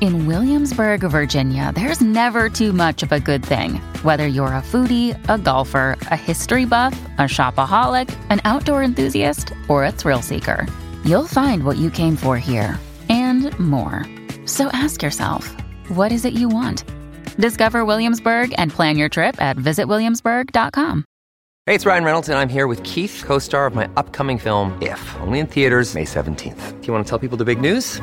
In Williamsburg, Virginia, there's never too much of a good thing. Whether you're a foodie, a golfer, a history buff, a shopaholic, an outdoor enthusiast, or a thrill seeker, you'll find what you came for here and more. So ask yourself, what is it you want? Discover Williamsburg and plan your trip at visitwilliamsburg.com. Hey, it's Ryan Reynolds, and I'm here with Keith, co star of my upcoming film, If, only in theaters, May 17th. Do you want to tell people the big news?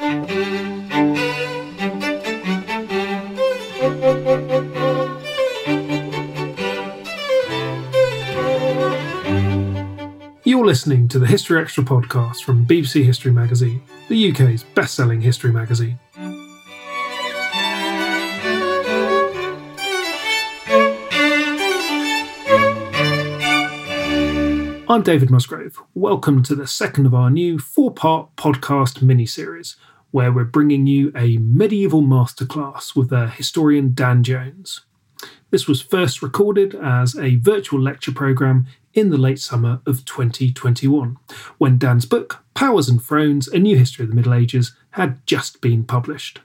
You're listening to the History Extra podcast from BBC History Magazine, the UK's best selling history magazine. I'm David Musgrove. Welcome to the second of our new four part podcast mini series, where we're bringing you a medieval masterclass with the historian Dan Jones. This was first recorded as a virtual lecture programme in the late summer of 2021, when Dan's book, Powers and Thrones A New History of the Middle Ages, had just been published.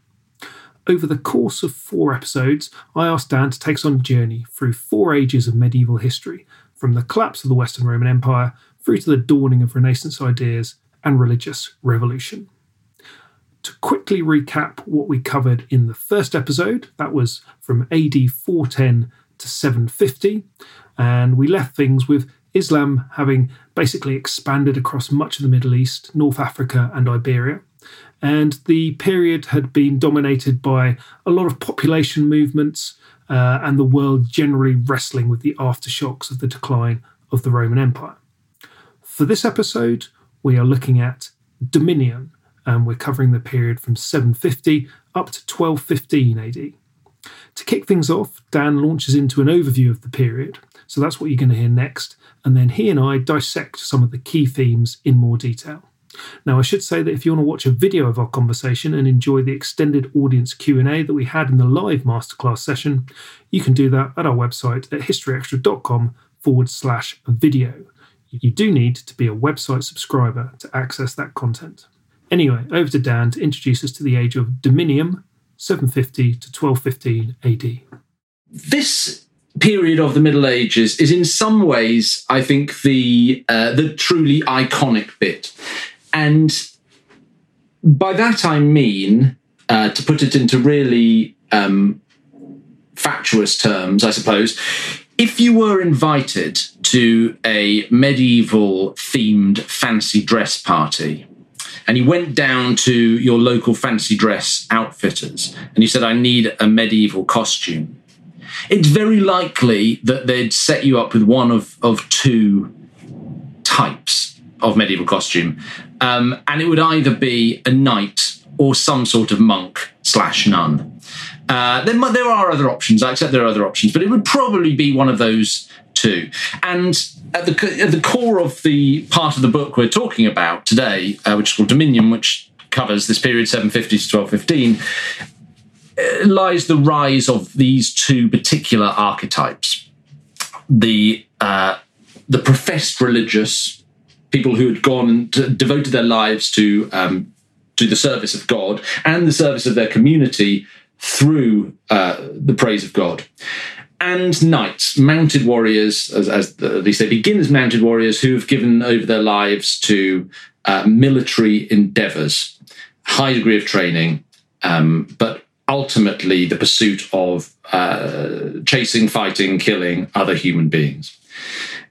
Over the course of four episodes, I asked Dan to take us on a journey through four ages of medieval history from the collapse of the Western Roman Empire through to the dawning of Renaissance ideas and religious revolution. To quickly recap what we covered in the first episode, that was from AD 410 to 750, and we left things with Islam having basically expanded across much of the Middle East, North Africa, and Iberia. And the period had been dominated by a lot of population movements, uh, and the world generally wrestling with the aftershocks of the decline of the Roman Empire. For this episode, we are looking at Dominion, and we're covering the period from 750 up to 1215 AD. To kick things off, Dan launches into an overview of the period, so that's what you're going to hear next, and then he and I dissect some of the key themes in more detail. Now, I should say that if you want to watch a video of our conversation and enjoy the extended audience Q&A that we had in the live masterclass session, you can do that at our website at historyextra.com forward slash video. You do need to be a website subscriber to access that content. Anyway, over to Dan to introduce us to the age of Dominion, 750 to 1215 AD. This period of the Middle Ages is in some ways, I think, the uh, the truly iconic bit. And by that I mean, uh, to put it into really um, fatuous terms, I suppose, if you were invited to a medieval themed fancy dress party, and you went down to your local fancy dress outfitters and you said, I need a medieval costume, it's very likely that they'd set you up with one of, of two types of medieval costume, um, and it would either be a knight or some sort of monk slash nun. Uh, there, there are other options. I accept there are other options, but it would probably be one of those two. And at the at the core of the part of the book we're talking about today, uh, which is called Dominion, which covers this period 750 to 1215, uh, lies the rise of these two particular archetypes: the uh, the professed religious people who had gone and devoted their lives to um, to the service of God and the service of their community through uh, the praise of God. And knights, mounted warriors, as, as they say, beginners mounted warriors who have given over their lives to uh, military endeavors, high degree of training, um, but ultimately the pursuit of uh, chasing, fighting, killing other human beings.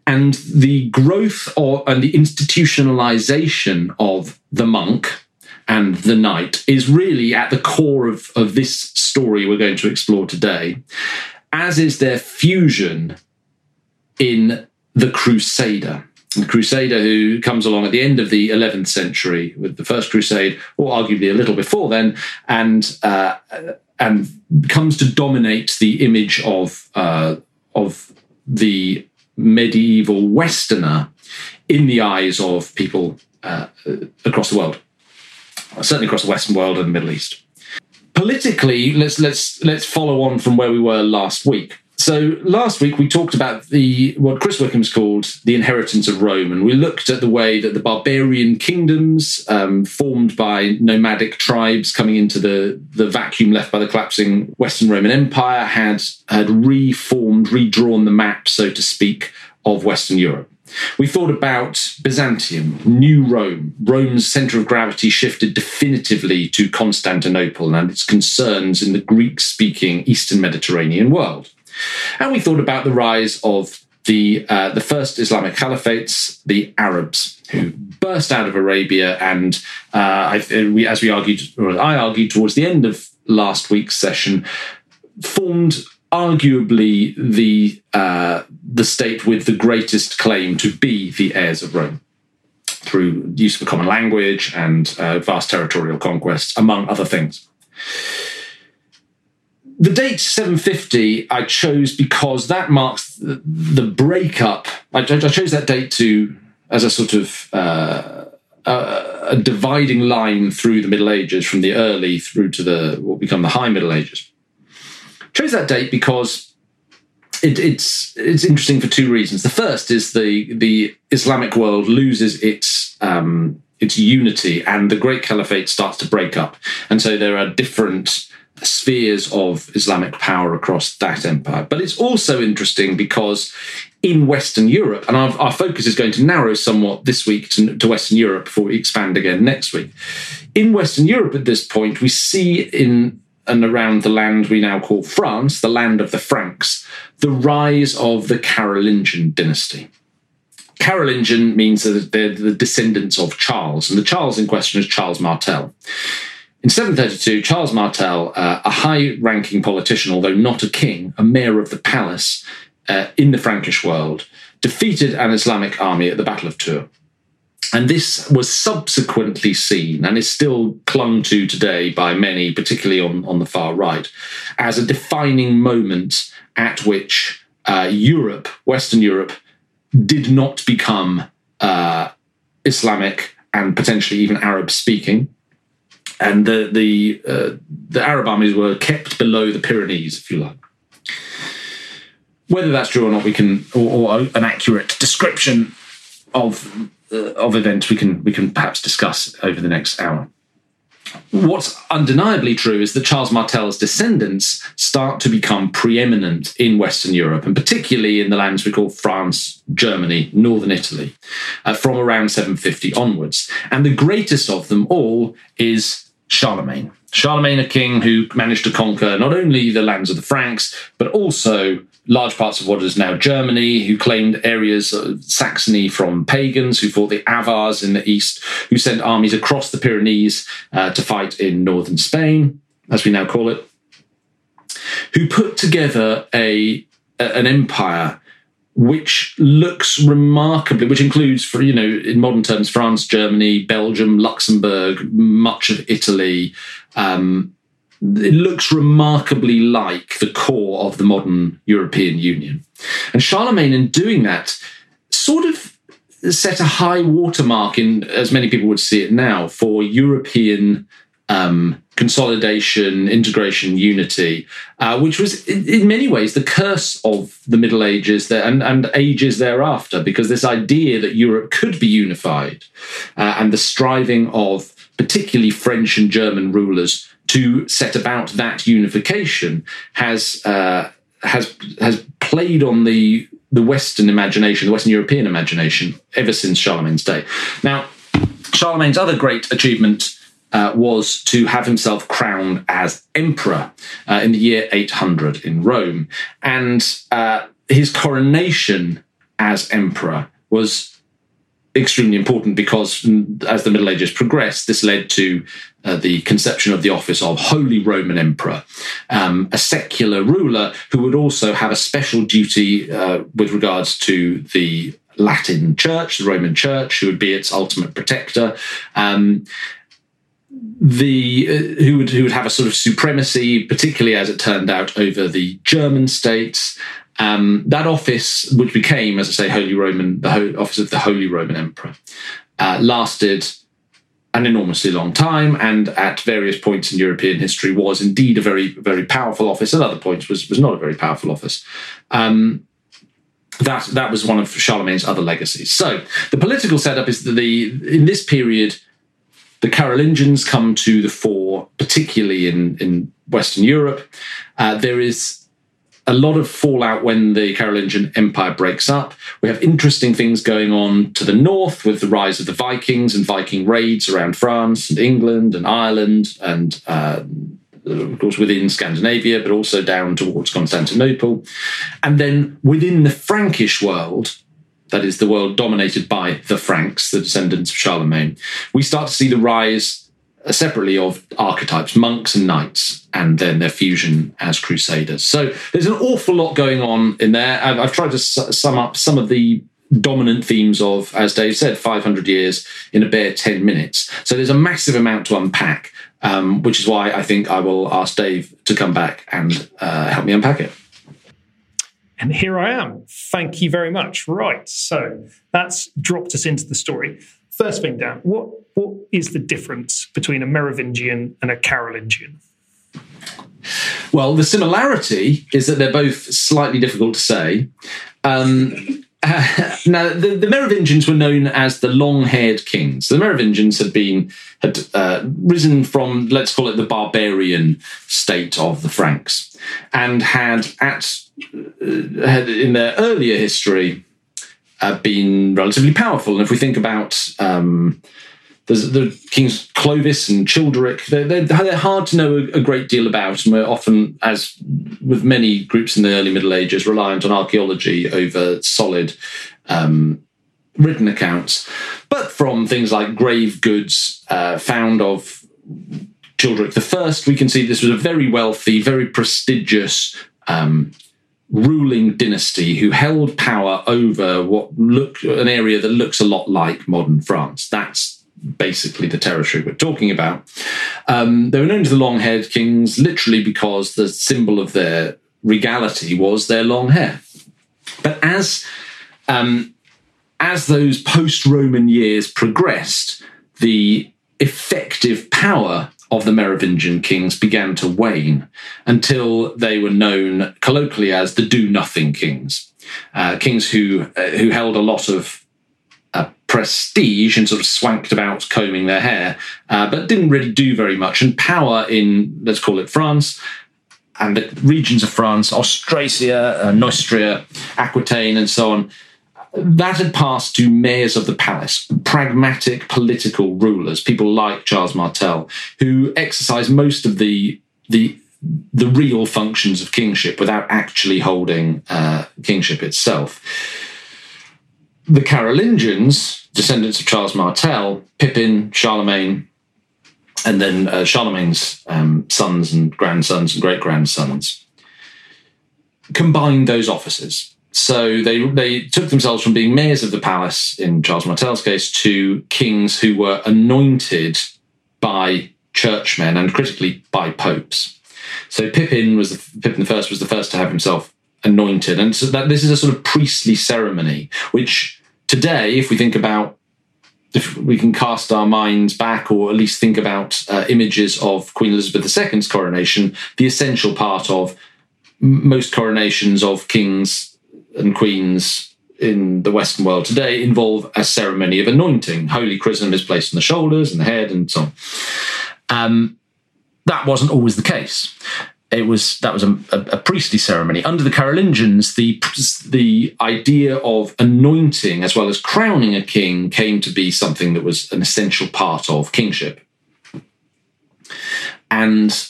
And the growth or, and the institutionalization of the monk, and the knight is really at the core of, of this story we're going to explore today, as is their fusion in the Crusader. The Crusader who comes along at the end of the 11th century with the First Crusade, or arguably a little before then, and uh, and comes to dominate the image of uh, of the medieval Westerner in the eyes of people uh, across the world certainly across the Western world and the Middle East. Politically, let's let's let's follow on from where we were last week. So last week we talked about the what Chris Wickham's called the inheritance of Rome, and we looked at the way that the barbarian kingdoms um, formed by nomadic tribes coming into the the vacuum left by the collapsing Western Roman Empire had had reformed, redrawn the map, so to speak, of Western Europe. We thought about Byzantium, New Rome. Rome's center of gravity shifted definitively to Constantinople and its concerns in the Greek speaking Eastern Mediterranean world. And we thought about the rise of the, uh, the first Islamic caliphates, the Arabs, who burst out of Arabia and, uh, we, as we argued, or I argued towards the end of last week's session, formed arguably the uh, the state with the greatest claim to be the heirs of Rome through use of a common language and uh, vast territorial conquests, among other things. The date 750 I chose because that marks the, breakup. I, I, chose that date to as a sort of uh, a, a dividing line through the Middle Ages, from the early through to the what become the High Middle Ages chose that date because it, it's it's interesting for two reasons. The first is the the Islamic world loses its um, its unity, and the Great Caliphate starts to break up, and so there are different spheres of Islamic power across that empire. But it's also interesting because in Western Europe, and our, our focus is going to narrow somewhat this week to, to Western Europe before we expand again next week. In Western Europe, at this point, we see in and around the land we now call France, the land of the Franks, the rise of the Carolingian dynasty. Carolingian means that they're the descendants of Charles, and the Charles in question is Charles Martel. In 732, Charles Martel, uh, a high ranking politician, although not a king, a mayor of the palace uh, in the Frankish world, defeated an Islamic army at the Battle of Tours. And this was subsequently seen and is still clung to today by many, particularly on, on the far right, as a defining moment at which uh, Europe, Western Europe, did not become uh, Islamic and potentially even Arab speaking. And the the uh, the Arab armies were kept below the Pyrenees, if you like. Whether that's true or not, we can, or, or an accurate description of uh, of events we can we can perhaps discuss over the next hour. What's undeniably true is that Charles Martel's descendants start to become preeminent in Western Europe, and particularly in the lands we call France, Germany, Northern Italy, uh, from around 750 onwards. And the greatest of them all is Charlemagne. Charlemagne, a king who managed to conquer not only the lands of the Franks, but also large parts of what is now Germany, who claimed areas of Saxony from pagans, who fought the Avars in the east, who sent armies across the Pyrenees uh, to fight in northern Spain, as we now call it, who put together a, an empire which looks remarkably, which includes, for you know, in modern terms, France, Germany, Belgium, Luxembourg, much of Italy. Um, it looks remarkably like the core of the modern European Union. And Charlemagne, in doing that, sort of set a high watermark in, as many people would see it now, for European um, consolidation, integration, unity, uh, which was in, in, many ways the curse of the Middle Ages there, and, and, ages thereafter, because this idea that Europe could be unified uh, and the striving of particularly French and German rulers to set about that unification has uh, has has played on the the Western imagination, the Western European imagination, ever since Charlemagne's day. Now, Charlemagne's other great achievement uh, was to have himself crowned as emperor uh, in the year 800 in Rome. And uh, his coronation as emperor was extremely important because mm, as the Middle Ages progressed, this led to uh, the conception of the office of Holy Roman Emperor, um, a secular ruler who would also have a special duty uh, with regards to the Latin Church, the Roman Church, who would be its ultimate protector. Um, the uh, who would who would have a sort of supremacy, particularly as it turned out over the German states. Um, that office, which became, as I say, Holy Roman, the Ho- office of the Holy Roman Emperor, uh, lasted an enormously long time, and at various points in European history was indeed a very, very powerful office. At other points, was was not a very powerful office. Um, that that was one of Charlemagne's other legacies. So the political setup is that the in this period the Carolingians come to the fore, particularly in, in Western Europe. Uh, there is a lot of fallout when the Carolingian Empire breaks up. We have interesting things going on to the north with the rise of the Vikings and Viking raids around France and England and Ireland and uh, of course, within Scandinavia, but also down towards Constantinople. And then within the Frankish world, that is the world dominated by the Franks, the descendants of Charlemagne, we start to see the rise uh, separately of archetypes, monks and knights, and then their fusion as crusaders. So there's an awful lot going on in there. I've, I've tried to sum up some of the dominant themes of, as Dave said, 500 years in a bare 10 minutes. So there's a massive amount to unpack, um, which is why I think I will ask Dave to come back and uh, help me unpack it. And here I am. Thank you very much. Right. So that's dropped us into the story. First thing, Dan, what, what is the difference between a Merovingian and a Carolingian? Well, the similarity is that they're both slightly difficult to say. Um, uh, now, the, the, Merovingians were known as the long-haired kings. The Merovingians had been had uh, risen from, let's call it, the barbarian state of the Franks, and had at uh, had in their earlier history uh, been relatively powerful. And if we think about um, the kings Clovis and Childeric, they're, they're, they're hard to know a, a, great deal about, and we're often, as with many groups in the early Middle Ages, reliant on archaeology over solid um, written accounts. But from things like grave goods uh, found of Childeric I, we can see this was a very wealthy, very prestigious um, ruling dynasty who held power over what look an area that looks a lot like modern France. That's basically the territory we're talking about. Um, they were known as the long haired kings literally because the symbol of their regality was their long hair. But as um, as those post Roman years progressed, the effective power of the Merovingian kings began to wane until they were known colloquially as the do nothing kings, uh, kings who uh, who held a lot of prestige and sort of swanked about combing their hair, uh, but didn't really do very much. And power in let's call it France and the regions of France, Austrasia, uh, Neustria, Aquitaine, and so on that had passed to mayors of the palace, pragmatic political rulers, people like Charles Martel, who exercised most of the the the real functions of kingship without actually holding uh, kingship itself. The Carolingians, descendants of Charles Martel, Pippin, Charlemagne, and then uh, Charlemagne's um, sons and grandsons and great grandsons, combined those offices so they they took themselves from being mayors of the palace in Charles Martel's case to kings who were anointed by churchmen and critically by popes. So Pippin was the, Pippin the first was the first to have himself anointed, and so that this is a sort of priestly ceremony, which today, if we think about if we can cast our minds back or at least think about uh, images of Queen Elizabeth II's coronation, the essential part of most coronations of kings and queens in the Western world today involve a ceremony of anointing. Holy chrism is placed on the shoulders and the head and so on. Um, that wasn't always the case. It was that was a, a, a, priestly ceremony under the Carolingians. The the idea of anointing as well as crowning a king came to be something that was an essential part of kingship, and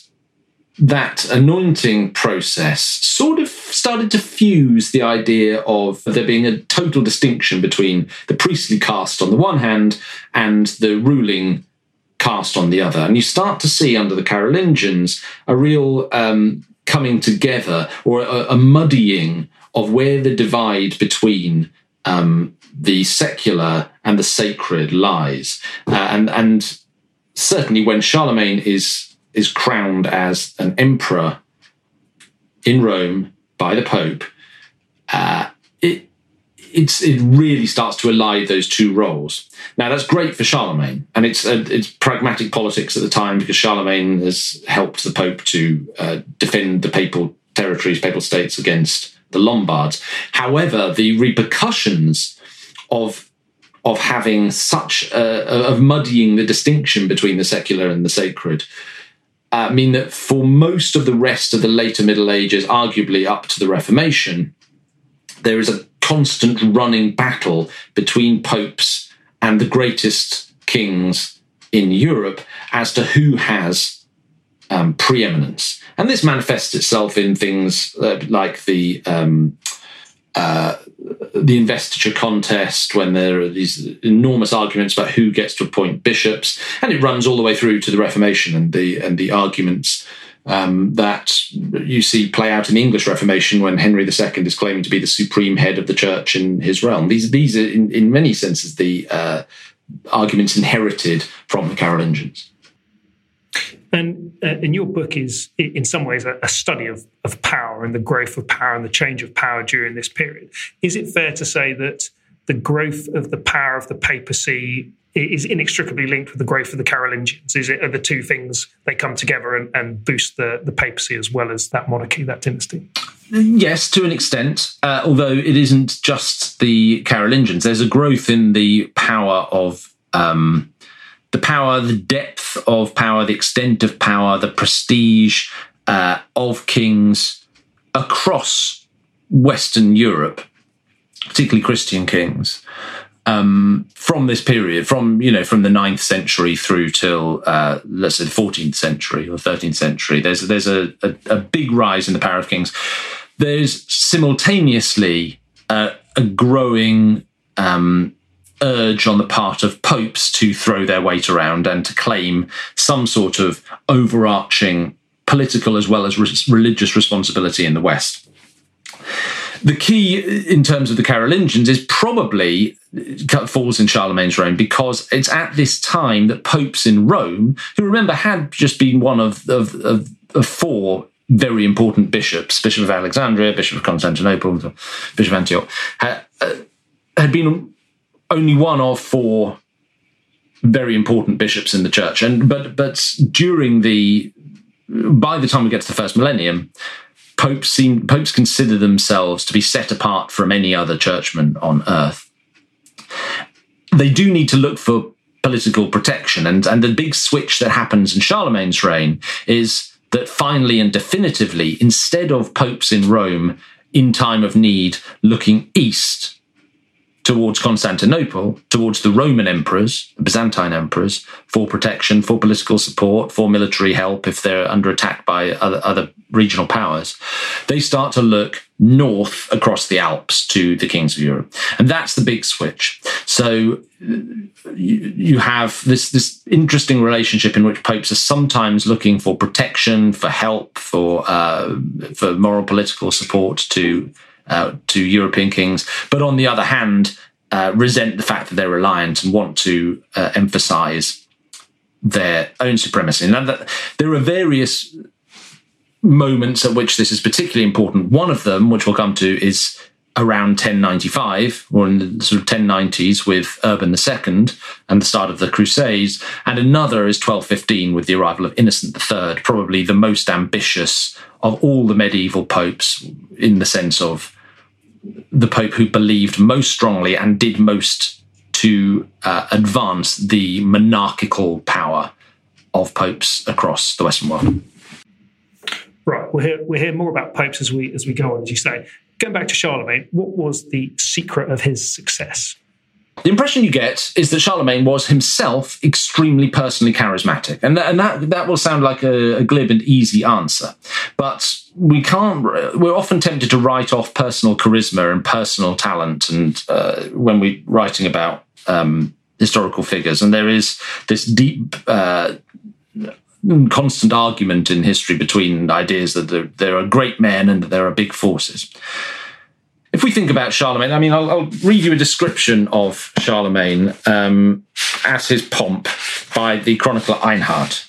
that anointing process sort of started to fuse the idea of there being a total distinction between the priestly caste on the one hand and the ruling caste on the other. And you start to see under the Carolingians a real um, coming together or a, a, muddying of where the divide between um, the secular and the sacred lies. Uh, and, and certainly when Charlemagne is is crowned as an emperor in Rome by the Pope, uh, it it's it really starts to ally those two roles. Now that's great for Charlemagne, and it's uh, it's pragmatic politics at the time because Charlemagne has helped the Pope to uh, defend the papal territories, papal states against the Lombards. However, the repercussions of of having such of muddying the distinction between the secular and the sacred uh, mean that for most of the rest of the later Middle Ages, arguably up to the Reformation, there is a constant running battle between popes and the greatest kings in Europe as to who has um, preeminence. And this manifests itself in things uh, like the um, uh, the investiture contest when there are these enormous arguments about who gets to appoint bishops, and it runs all the way through to the Reformation and the and the arguments um, that you see play out in the English Reformation when Henry II is claiming to be the supreme head of the church in his realm. These these are in, in many senses the uh, arguments inherited from the Carolingians. And, uh, and your book is, in some ways, a, a, study of, of power and the growth of power and the change of power during this period. Is it fair to say that the growth of the power of the papacy is inextricably linked with the growth of the Carolingians? Is it are the two things they come together and, and boost the, the papacy as well as that monarchy, that dynasty? Yes, to an extent, uh, although it isn't just the Carolingians. There's a growth in the power of um, the power, the depth of power, the extent of power, the prestige uh, of kings across Western Europe, particularly Christian kings. Um, from this period, from you know, from the 9th century through till uh, let's say the fourteenth century or thirteenth century, there's there's a, a, a, big rise in the power of kings. There's simultaneously uh, a growing um, urge on the part of popes to throw their weight around and to claim some sort of overarching political as well as re- religious responsibility in the West. The key in terms of the Carolingians is probably falls in Charlemagne's reign because it's at this time that popes in Rome, who remember had just been one of, of, of, of four very important bishops, Bishop of Alexandria, Bishop of Constantinople, Bishop of Antioch, had, uh, had been only one of four very important bishops in the church. And but but during the by the time we get to the first millennium, popes seem popes consider themselves to be set apart from any other churchman on earth. They do need to look for political protection, and and the big switch that happens in Charlemagne's reign is that finally and definitively, instead of popes in Rome in time of need looking east towards Constantinople, towards the Roman emperors, the Byzantine emperors, for protection, for political support, for military help if they're under attack by other, other regional powers, they start to look north across the Alps to the kings of Europe. And that's the big switch. So you, have this, this interesting relationship in which popes are sometimes looking for protection, for help, for, uh, for moral political support to uh, to European kings, but on the other hand, uh, resent the fact that they're reliant and want to uh, emphasize their own supremacy. Now, that, there are various moments at which this is particularly important. One of them, which we'll come to, is around 1095 or in the sort of 1090s with Urban II and the start of the Crusades, and another is 1215 with the arrival of Innocent III, probably the most ambitious of all the medieval popes in the sense of the pope who believed most strongly and did most to uh, advance the monarchical power of popes across the Western world. Right, we'll hear, we'll hear more about popes as we as we go on, as you say going back to Charlemagne, what was the secret of his success? The impression you get is that Charlemagne was himself extremely personally charismatic, and that, and that that will sound like a, a glib and easy answer, but we can't. We're often tempted to write off personal charisma and personal talent, and uh, when we're writing about um, historical figures, and there is this deep. Uh, constant argument in history between ideas that there, there are great men and that there are big forces. If we think about Charlemagne, I mean, I'll, I'll read you a description of Charlemagne um, at his pomp by the chronicler Einhard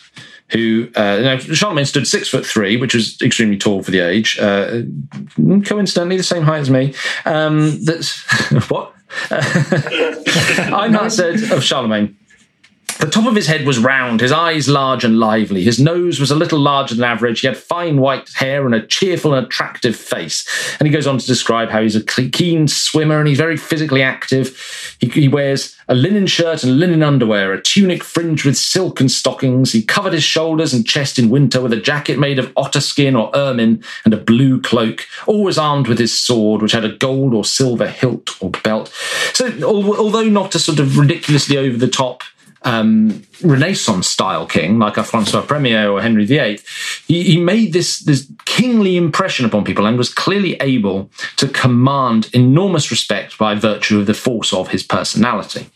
who uh, now Charlemagne stood six foot three, which was extremely tall for the age. Uh, coincidentally, the same height as me. Um, that's what Einhard said of Charlemagne. The top of his head was round, his eyes large and lively. His nose was a little larger than average. He had fine white hair and a cheerful and attractive face. And he goes on to describe how he's a keen swimmer and he's very physically active. He, he wears a linen shirt and linen underwear, a tunic fringed with silk and stockings. He covered his shoulders and chest in winter with a jacket made of otter skin or ermine and a blue cloak, always armed with his sword, which had a gold or silver hilt or belt. So, although not a sort of ridiculously over the top um, Renaissance style king, like a Francois Premier or Henry VIII, he, he made this, this kingly impression upon people and was clearly able to command enormous respect by virtue of the force of his personality.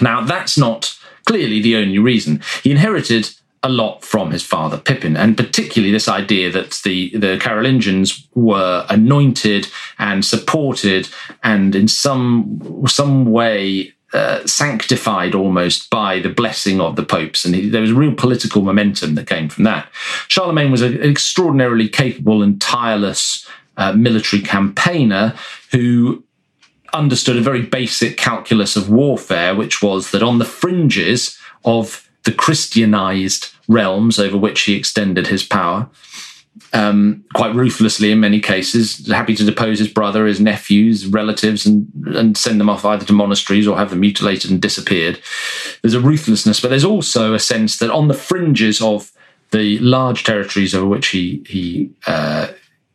Now, that's not clearly the only reason. He inherited a lot from his father Pippin, and particularly this idea that the, the Carolingians were anointed and supported and in some some way uh, sanctified almost by the blessing of the popes, and he, there was real political momentum that came from that. Charlemagne was an extraordinarily capable and tireless uh, military campaigner who understood a very basic calculus of warfare, which was that on the fringes of the Christianized realms over which he extended his power, um, quite ruthlessly in many cases, happy to depose his brother, his nephews, relatives, and, and send them off either to monasteries or have them mutilated and disappeared. There's a ruthlessness, but there's also a sense that on the fringes of the large territories over which he he uh,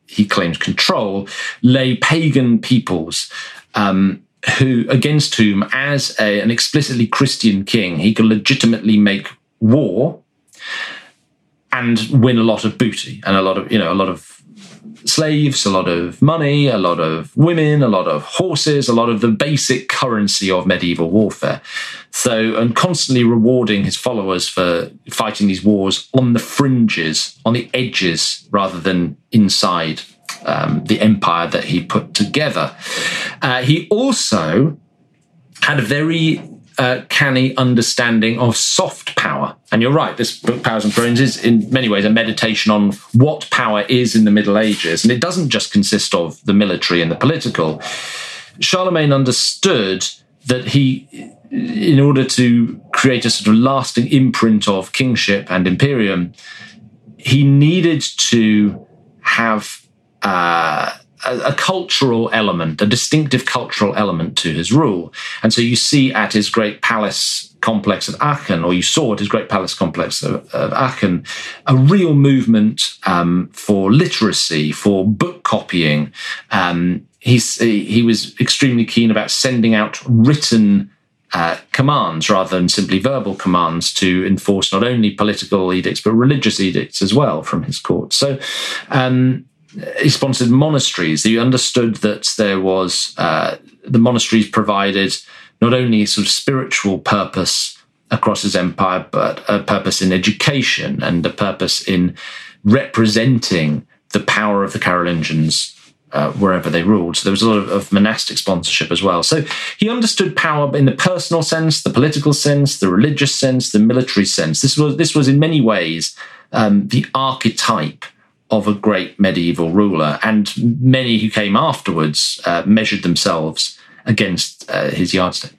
he claims control lay pagan peoples. Um, who against whom, as a, an explicitly Christian king, he could legitimately make war and win a lot of booty and a lot of you know a lot of slaves, a lot of money, a lot of women, a lot of horses, a lot of the basic currency of medieval warfare. So, and constantly rewarding his followers for fighting these wars on the fringes, on the edges, rather than inside um, the empire that he put together. Uh, he also had a very uh, canny understanding of soft power. And you're right, this book, Powers and Thrones, is in many ways a meditation on what power is in the Middle Ages. And it doesn't just consist of the military and the political. Charlemagne understood that he, in order to create a sort of lasting imprint of kingship and imperium, he needed to have. Uh, a, cultural element, a distinctive cultural element to his rule. And so you see at his great palace complex of Aachen, or you saw at his great palace complex of, of Aachen, a real movement um, for literacy, for book copying. Um, he was extremely keen about sending out written uh, commands rather than simply verbal commands to enforce not only political edicts but religious edicts as well from his court. So um, he sponsored monasteries. He understood that there was uh, the monasteries provided not only sort of spiritual purpose across his empire, but a purpose in education and a purpose in representing the power of the Carolingians uh, wherever they ruled. So there was a lot of, of, monastic sponsorship as well. So he understood power in the personal sense, the political sense, the religious sense, the military sense. This was this was in many ways um, the archetype of a great medieval ruler, and many who came afterwards uh, measured themselves against uh, his yardstick.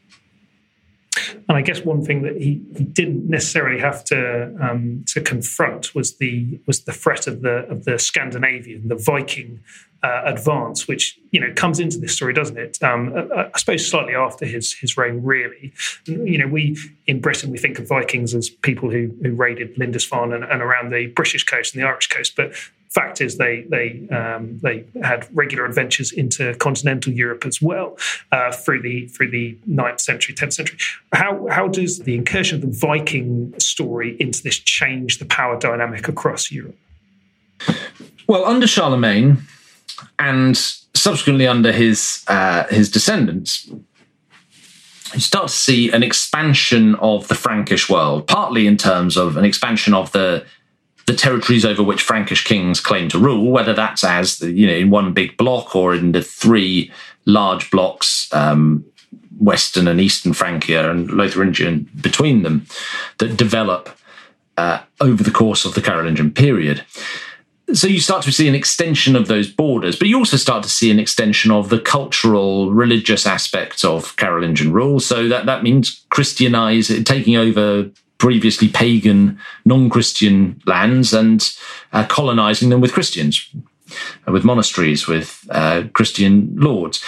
And I guess one thing that he, he didn't necessarily have to um, to confront was the was the threat of the of the Scandinavian, the Viking uh, advance, which you know comes into this story, doesn't it? Um, I, I, suppose slightly after his his reign, really. You know, we in Britain we think of Vikings as people who who raided Lindisfarne and, and around the British coast and the Irish coast, but fact is they they um, they had regular adventures into continental Europe as well uh, through the through the 9th century, 10th century. How how does the incursion of the Viking story into this change the power dynamic across Europe? Well, under Charlemagne and subsequently under his uh, his descendants, you start to see an expansion of the Frankish world, partly in terms of an expansion of the the territories over which Frankish kings claim to rule, whether that's as you know in one big block or in the three large blocks, um, Western and Eastern Francia and Lotharingian between them, that develop uh, over the course of the Carolingian period so you start to see an extension of those borders, but you also start to see an extension of the cultural, religious aspects of Carolingian rule. So that, that means Christianize, taking over previously pagan, non-Christian lands and uh, colonizing them with Christians, uh, with monasteries, with uh, Christian lords.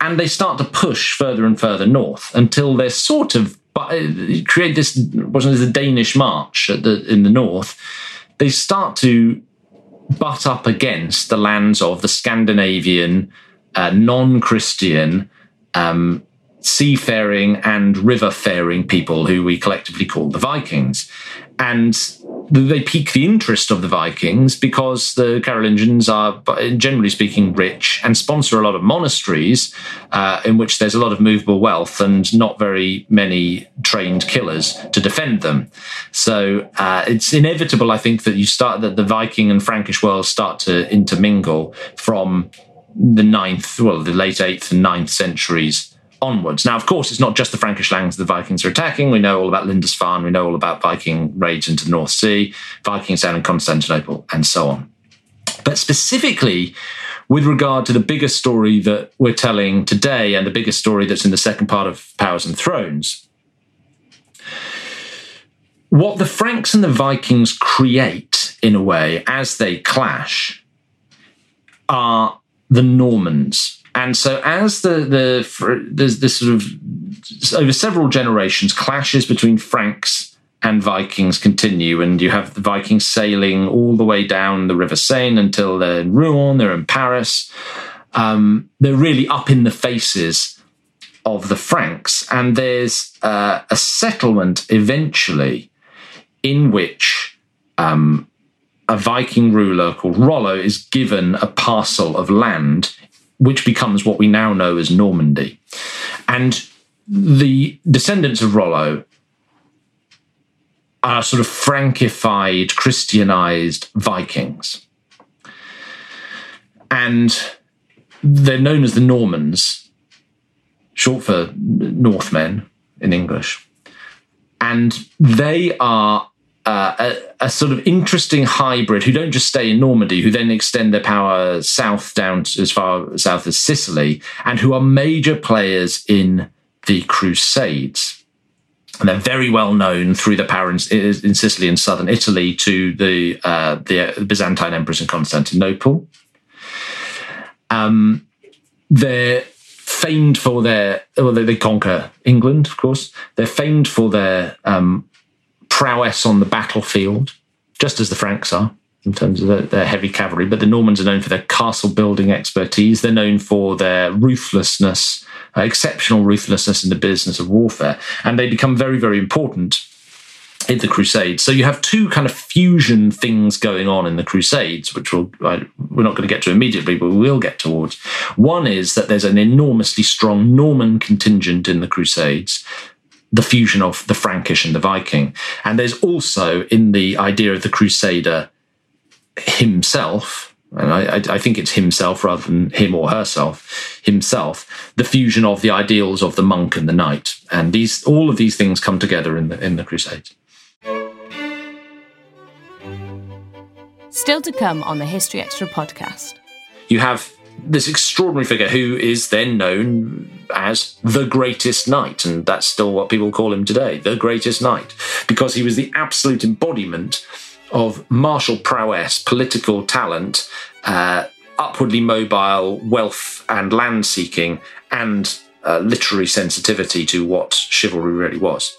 And they start to push further and further north until they're sort of uh, create this, wasn't it the Danish March the, in the north? They start to butt up against the lands of the Scandinavian, uh, non Christian, um, seafaring and river-faring people who we collectively call the Vikings. And they pique the interest of the Vikings because the Carolingians are, generally speaking, rich and sponsor a lot of monasteries uh, in which there's a lot of movable wealth and not very many trained killers to defend them. So uh, it's inevitable, I think, that you start that the Viking and Frankish worlds start to intermingle from the ninth, well, the late eighth and ninth centuries onwards. Now, of course, it's not just the Frankish lands the Vikings are attacking. We know all about Lindisfarne. We know all about Viking raids into the North Sea, Vikings down in Constantinople, and so on. But specifically, with regard to the bigger story that we're telling today and the bigger story that's in the second part of Powers and Thrones, what the Franks and the Vikings create, in a way, as they clash, are the Normans and so, as the the there's this sort of over several generations clashes between Franks and Vikings continue, and you have the Vikings sailing all the way down the River Seine until they're in Rouen, they're in Paris. Um, they're really up in the faces of the Franks, and there's uh, a settlement eventually in which um, a Viking ruler called Rollo is given a parcel of land which becomes what we now know as Normandy. And the descendants of Rollo are sort of Frankified, Christianized Vikings. And they're known as the Normans, short for Northmen in English. And they are uh, a, a, sort of interesting hybrid who don't just stay in Normandy, who then extend their power south down as far south as Sicily, and who are major players in the Crusades. And they're very well known through their power in, in Sicily and southern Italy to the, uh, the Byzantine emperors in Constantinople. Um, they're famed for their well, they, they, conquer England, of course. They're famed for their um, prowess on the battlefield, just as the Franks are in terms of their, their, heavy cavalry. But the Normans are known for their castle building expertise. They're known for their ruthlessness, uh, exceptional ruthlessness in the business of warfare. And they become very, very important in the Crusades. So you have two kind of fusion things going on in the Crusades, which we'll, uh, we're not going to get to immediately, but we will get towards. One is that there's an enormously strong Norman contingent in the Crusades the fusion of the Frankish and the Viking. And there's also in the idea of the Crusader himself, and I, I, think it's himself rather than him or herself, himself, the fusion of the ideals of the monk and the knight, and these all of these things come together in the in the Crusades. Still to come on the History Extra podcast. You have this extraordinary figure who is then known as the greatest knight, and that's still what people call him today, the greatest knight, because he was the absolute embodiment of martial prowess, political talent, uh, upwardly mobile wealth and land seeking, and uh, literary sensitivity to what chivalry really was.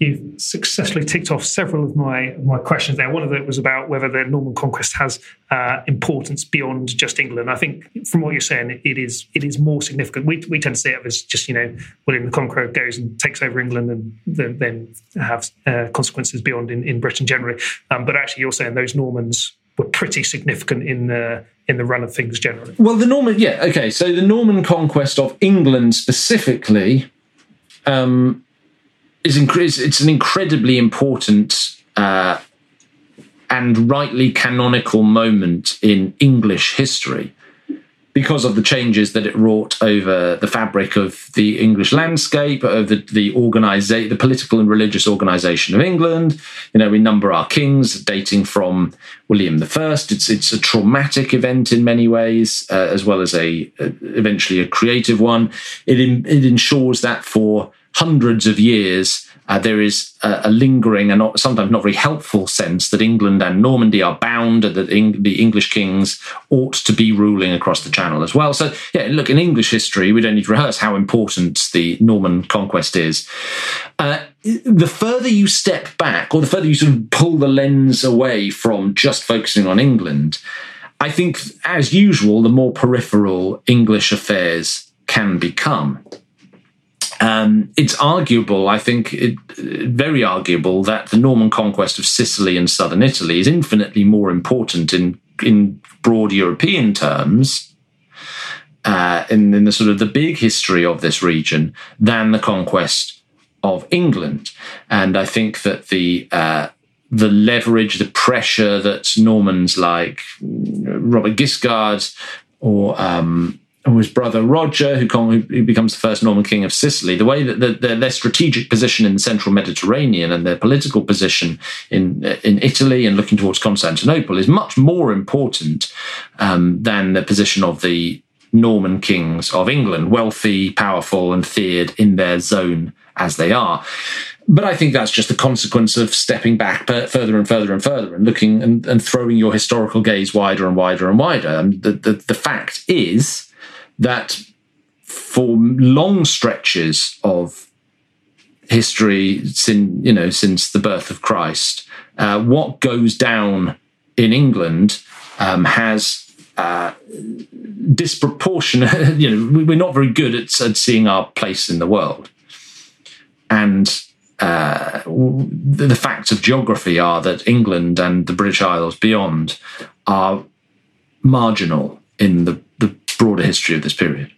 You've successfully ticked off several of my my questions there. One of them was about whether the Norman conquest has uh, importance beyond just England. I think from what you're saying, it is it is more significant. We, we tend to see it as just you know William the Conqueror goes and takes over England and then, then have uh, consequences beyond in, in Britain generally. Um, but actually, you're saying those Normans were pretty significant in the in the run of things generally. Well, the Norman, yeah, okay. So the Norman conquest of England specifically. Um, is it's an incredibly important uh, and rightly canonical moment in English history because of the changes that it wrought over the fabric of the English landscape, of the the organiza- the political and religious organisation of England. You know, we number our kings, dating from William the First. It's it's a traumatic event in many ways, uh, as well as a, a, eventually a creative one. It in, it ensures that for hundreds of years, uh, there is a, a, lingering and not, sometimes not very helpful sense that England and Normandy are bound, and that the English kings ought to be ruling across the Channel as well. So, yeah, look, in English history, we don't need to rehearse how important the Norman conquest is. Uh, the further you step back, or the further you sort of pull the lens away from just focusing on England, I think, as usual, the more peripheral English affairs can become. Um, it's arguable, I think, it, very arguable that the Norman conquest of Sicily and southern Italy is infinitely more important in in broad European terms, uh, in, in the sort of the big history of this region, than the conquest of England. And I think that the uh, the leverage, the pressure that Normans like Robert Guiscard or um, his brother Roger, who, who, becomes the first Norman king of Sicily, the way that the, the, their strategic position in the central Mediterranean and their political position in in Italy and looking towards Constantinople is much more important um, than the position of the Norman kings of England, wealthy, powerful, and feared in their zone as they are. But I think that's just the consequence of stepping back further and further and further and looking and, and throwing your historical gaze wider and wider and wider. And the, the, the fact is that for long stretches of history, since you know, since the birth of Christ, uh, what goes down in England um, has uh, disproportionate. You know, we're not very good at, at seeing our place in the world, and uh, the, the, facts of geography are that England and the British Isles beyond are marginal in the, the broader history of this period.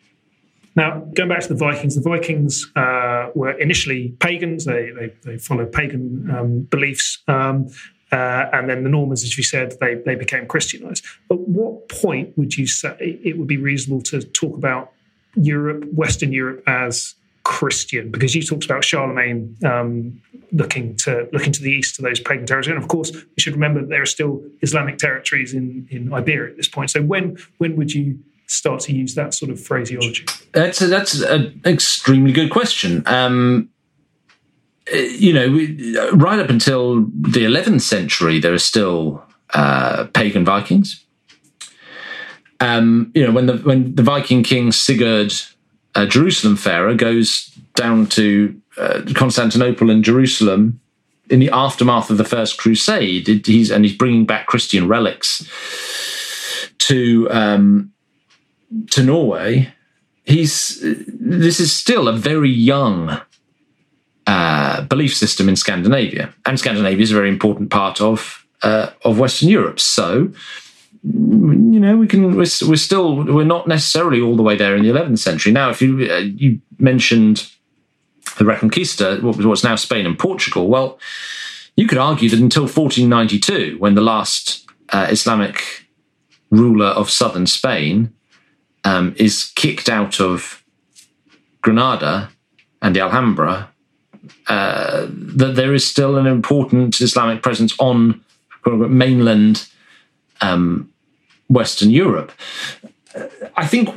Now, going back to the Vikings, the Vikings uh, were initially pagans. They, they, they followed pagan um, beliefs. Um, uh, and then the Normans, as you said, they, they became Christianized. At what point would you say it would be reasonable to talk about Europe, Western Europe, as Christian? Because you talked about Charlemagne um, looking to looking to the east to those pagan territories, and of course, we should remember that there are still Islamic territories in in Iberia at this point. So when when would you start to use that sort of phraseology? That's a, that's an extremely good question. Um, you know, right up until the 11th century, there are still uh, pagan Vikings. Um, you know, when the when the Viking king Sigurd, uh, Jerusalem farer, goes down to uh, Constantinople and Jerusalem in the aftermath of the First Crusade, it, he's and he's bringing back Christian relics to um, to Norway. He's this is still a very young uh, belief system in Scandinavia, and Scandinavia is a very important part of uh, of Western Europe. So, you know, we can we're, we're, still we're not necessarily all the way there in the 11th century. Now, if you uh, you mentioned the Reconquista, what was what's now Spain and Portugal, well, you could argue that until 1492, when the last uh, Islamic ruler of southern Spain um, is kicked out of Granada and the Alhambra uh, that there is still an important Islamic presence on mainland um, Western Europe. I think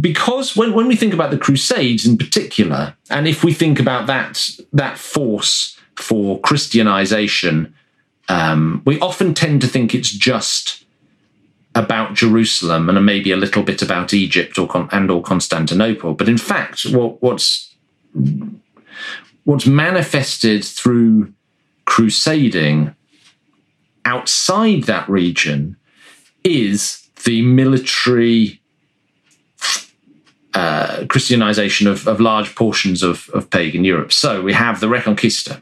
because when, when we think about the Crusades in particular, and if we think about that that force for Christianization, um, we often tend to think it's just about Jerusalem and maybe a little bit about Egypt or and or Constantinople. But in fact, what, what's what's manifested through crusading outside that region is the military uh, Christianization of, of, large portions of, of pagan Europe. So we have the Reconquista,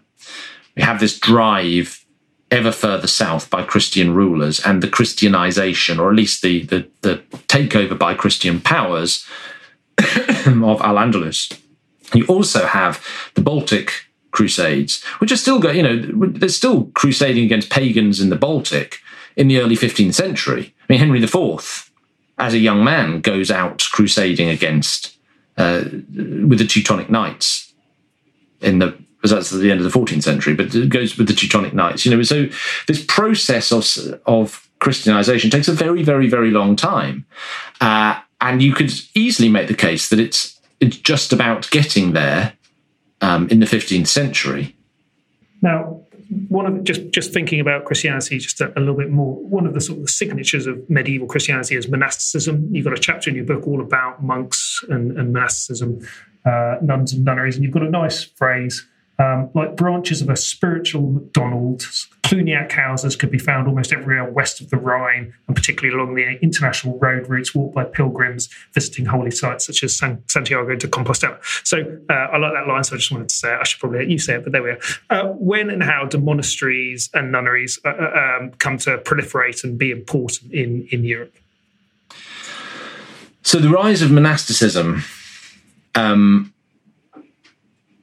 we have this drive ever further south by Christian rulers and the Christianization, or at least the, the, the takeover by Christian powers of Al Andalus. You also have the Baltic Crusades, which are still going, you know, they're still crusading against pagans in the Baltic in the early 15th century. I mean, Henry IV, as a young man, goes out crusading against, uh, with the Teutonic Knights in the that's at the end of the 14th century, but it goes with the Teutonic Knights. You know, so this process of of Christianization takes a very, very, very long time, uh, and you could easily make the case that it's it's just about getting there um, in the 15th century. Now, one of just just thinking about Christianity just a, a, little bit more. One of the sort of signatures of medieval Christianity is monasticism. You've got a chapter in your book all about monks and, and monasticism, uh, nuns and nunneries, and you've got a nice phrase um, like branches of a spiritual McDonald's, Cluniac houses could be found almost everywhere west of the Rhine, and particularly along the international road routes walked by pilgrims visiting holy sites such as San- Santiago de Compostela. So uh, I like that line, so I just wanted to say it. I should probably let you say it, but there we are. Uh, when and how do monasteries and nunneries uh, uh um, come to proliferate and be important in, in Europe? So the rise of monasticism um,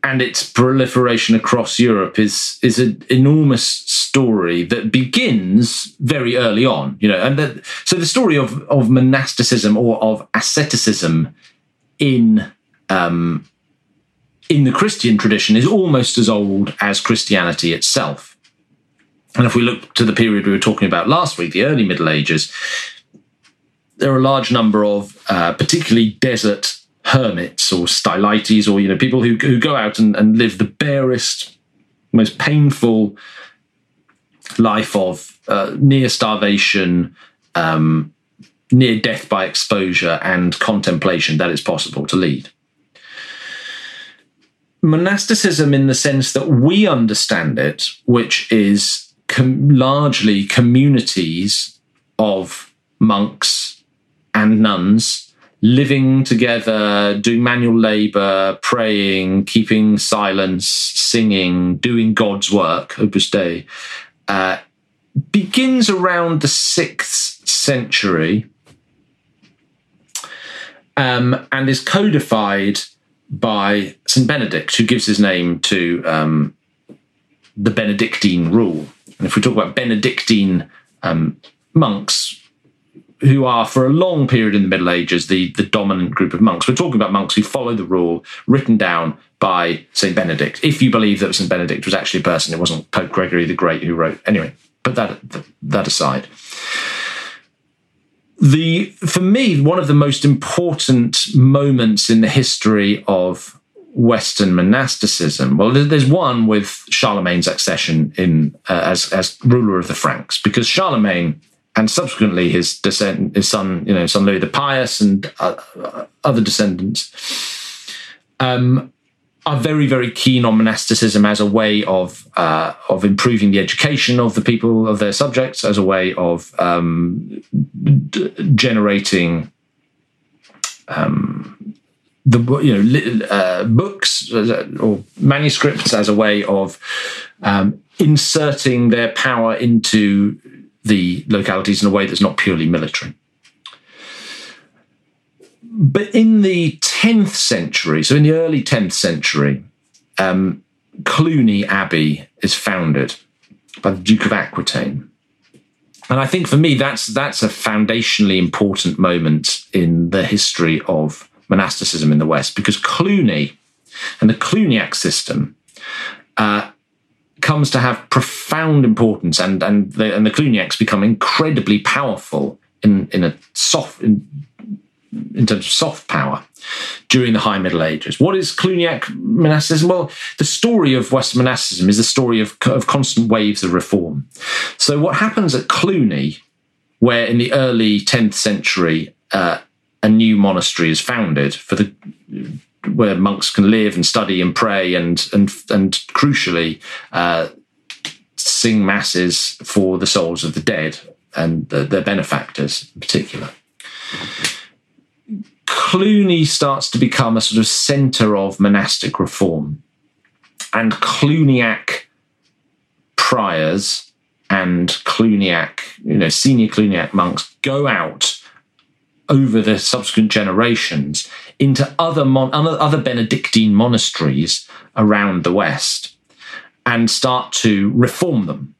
and its proliferation across Europe is is an enormous story that begins very early on. You know, and that, so the story of of monasticism or of asceticism in um, in the Christian tradition is almost as old as Christianity itself. And if we look to the period we were talking about last week, the early Middle Ages, there are a large number of uh, particularly desert hermits or stylites or you know people who, who go out and, and live the barest most painful life of uh, near starvation um, near death by exposure and contemplation that is possible to lead. Monasticism in the sense that we understand it, which is com- largely communities of monks and nuns living together, doing manual labor, praying, keeping silence, singing, doing God's work, Opus Dei, uh, begins around the sixth century um, and is codified by St. Benedict, who gives his name to um, the Benedictine rule. And if we talk about Benedictine um, monks, who are for a long period in the Middle Ages the, the dominant group of monks, we're talking about monks who follow the rule written down by St. Benedict. If you believe that St. Benedict was actually a person, it wasn't Pope Gregory the Great who wrote. Anyway, put that, that aside the for me one of the most important moments in the history of Western monasticism. Well, there's one with Charlemagne's accession in uh, as as ruler of the Franks, because Charlemagne and subsequently his descent, his son, you know, son Louis the Pious and uh, other descendants, um, are very, very keen on monasticism as a way of uh, of improving the education of the people of their subjects, as a way of um, d- generating um, the you know uh, books uh, or manuscripts as a way of um, inserting their power into the localities in a way that's not purely military. But in the 10th century, so in the early 10th century, um, Cluny Abbey is founded by the Duke of Aquitaine. And I think for me, that's that's a foundationally important moment in the history of monasticism in the West, because Cluny and the Cluniac system uh, comes to have profound importance, and and the, and the Cluniacs become incredibly powerful in in a soft in in terms of soft power during the High Middle Ages. What is Cluniac monasticism? Well, the story of Western monasticism is the story of, of constant waves of reform. So, what happens at Cluny, where in the early 10th century uh, a new monastery is founded for the where monks can live and study and pray and and and crucially uh, sing masses for the souls of the dead and the, their benefactors in particular. Cluny starts to become a sort of center of monastic reform. And Cluniac priors and Cluniac, you know, senior Cluniac monks go out over the subsequent generations into other mon- other Benedictine monasteries around the West and start to reform them,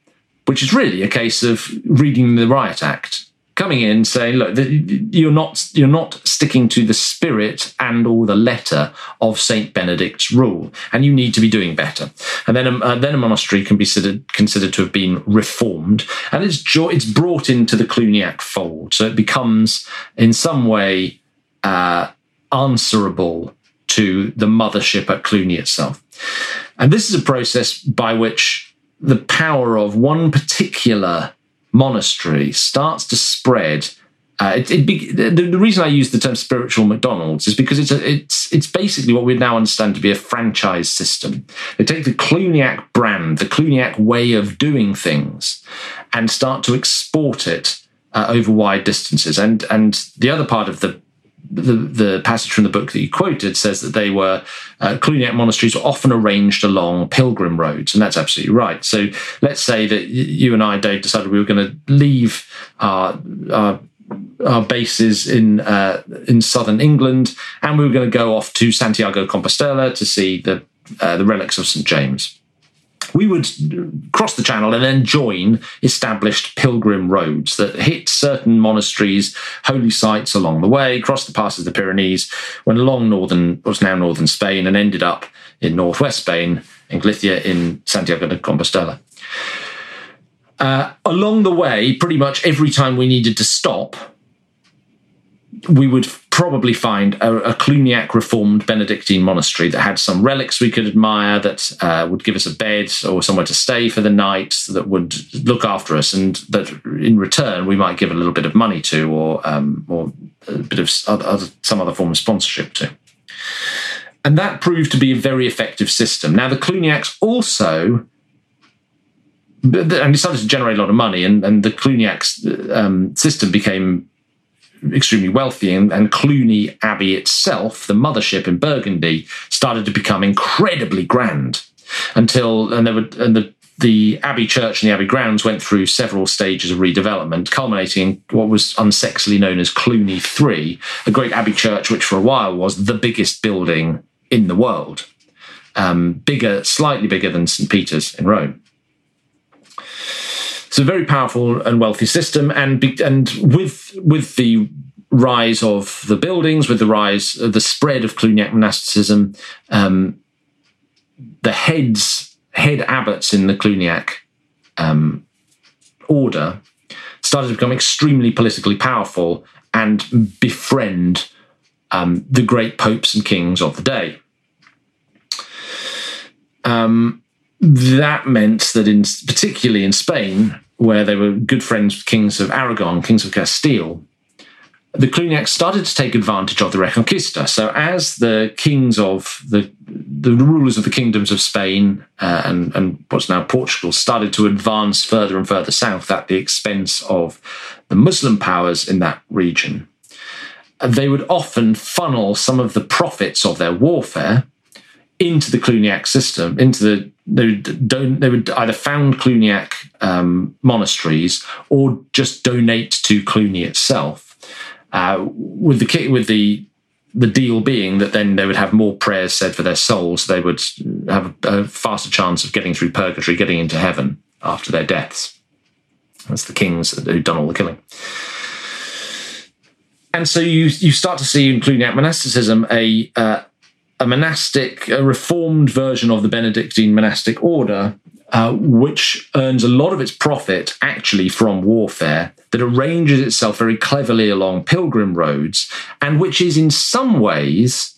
which is really a case of reading the Riot Act coming in saying, look, you're not you're not sticking to the spirit and or the letter of Saint Benedict's rule, and you need to be doing better. And then a, uh, then a monastery can be considered considered to have been reformed, and it's jo- it's brought into the Cluniac fold, so it becomes in some way uh, answerable to the mothership at Cluny itself. And this is a process by which the power of one particular monastery starts to spread. Uh, it, it be, the, the, reason I use the term spiritual McDonald's is because it's a, it's it's basically what we now understand to be a franchise system. They take the Cluniac brand, the Cluniac way of doing things, and start to export it uh, over wide distances. And and the other part of the the, the passage from the book that you quoted says that they were uh, Cluniac monasteries were often arranged along pilgrim roads, and that's absolutely right. So let's say that you and I, Dave, decided we were going to leave our, our our bases in uh, in southern England, and we were going to go off to Santiago Compostela to see the uh, the relics of St James we would cross the channel and then join established pilgrim roads that hit certain monasteries, holy sites along the way, crossed the passes of the Pyrenees, went along northern, what's now northern Spain, and ended up in northwest Spain, in Galicia, in Santiago de Compostela. Uh, along the way, pretty much every time we needed to stop, we would probably find a, a, Cluniac reformed Benedictine monastery that had some relics we could admire, that uh, would give us a bed or somewhere to stay for the night, that would look after us, and that in return we might give a little bit of money to, or um, or a bit of other, some other form of sponsorship to. and that proved to be a very effective system. Now, the Cluniacs also, and it started to generate a lot of money, and, and the Cluniacs um, system became extremely wealthy, and, and Cluny Abbey itself, the mothership in Burgundy, started to become incredibly grand until and there were and the the Abbey Church and the Abbey grounds went through several stages of redevelopment, culminating in what was unsexily known as Cluny 3, a great Abbey Church, which for a while was the biggest building in the world, um, bigger, slightly bigger than St. Peter's in Rome. It's a very powerful and wealthy system, and and with with the rise of the buildings, with the rise, of the spread of Cluniac monasticism, um, the heads, head abbots in the Cluniac um, order started to become extremely politically powerful and befriend um, the great popes and kings of the day. Um, that meant that, in particularly in Spain, where they were good friends with kings of Aragon, kings of Castile, the Cluniacs started to take advantage of the Reconquista. So, as the kings of the the rulers of the kingdoms of Spain uh, and, and what's now Portugal started to advance further and further south at the expense of the Muslim powers in that region, they would often funnel some of the profits of their warfare into the Cluniac system, into the they would, don- they would either found Cluniac um, monasteries or just donate to Cluny itself uh, with the with the the deal being that then they would have more prayers said for their souls. They would have a faster chance of getting through purgatory, getting into heaven after their deaths. That's the kings who'd done all the killing. And so you you start to see, including at monasticism, a uh, a monastic, a reformed version of the Benedictine monastic order uh, which earns a lot of its profit actually from warfare, that arranges itself very cleverly along pilgrim roads, and which is in some ways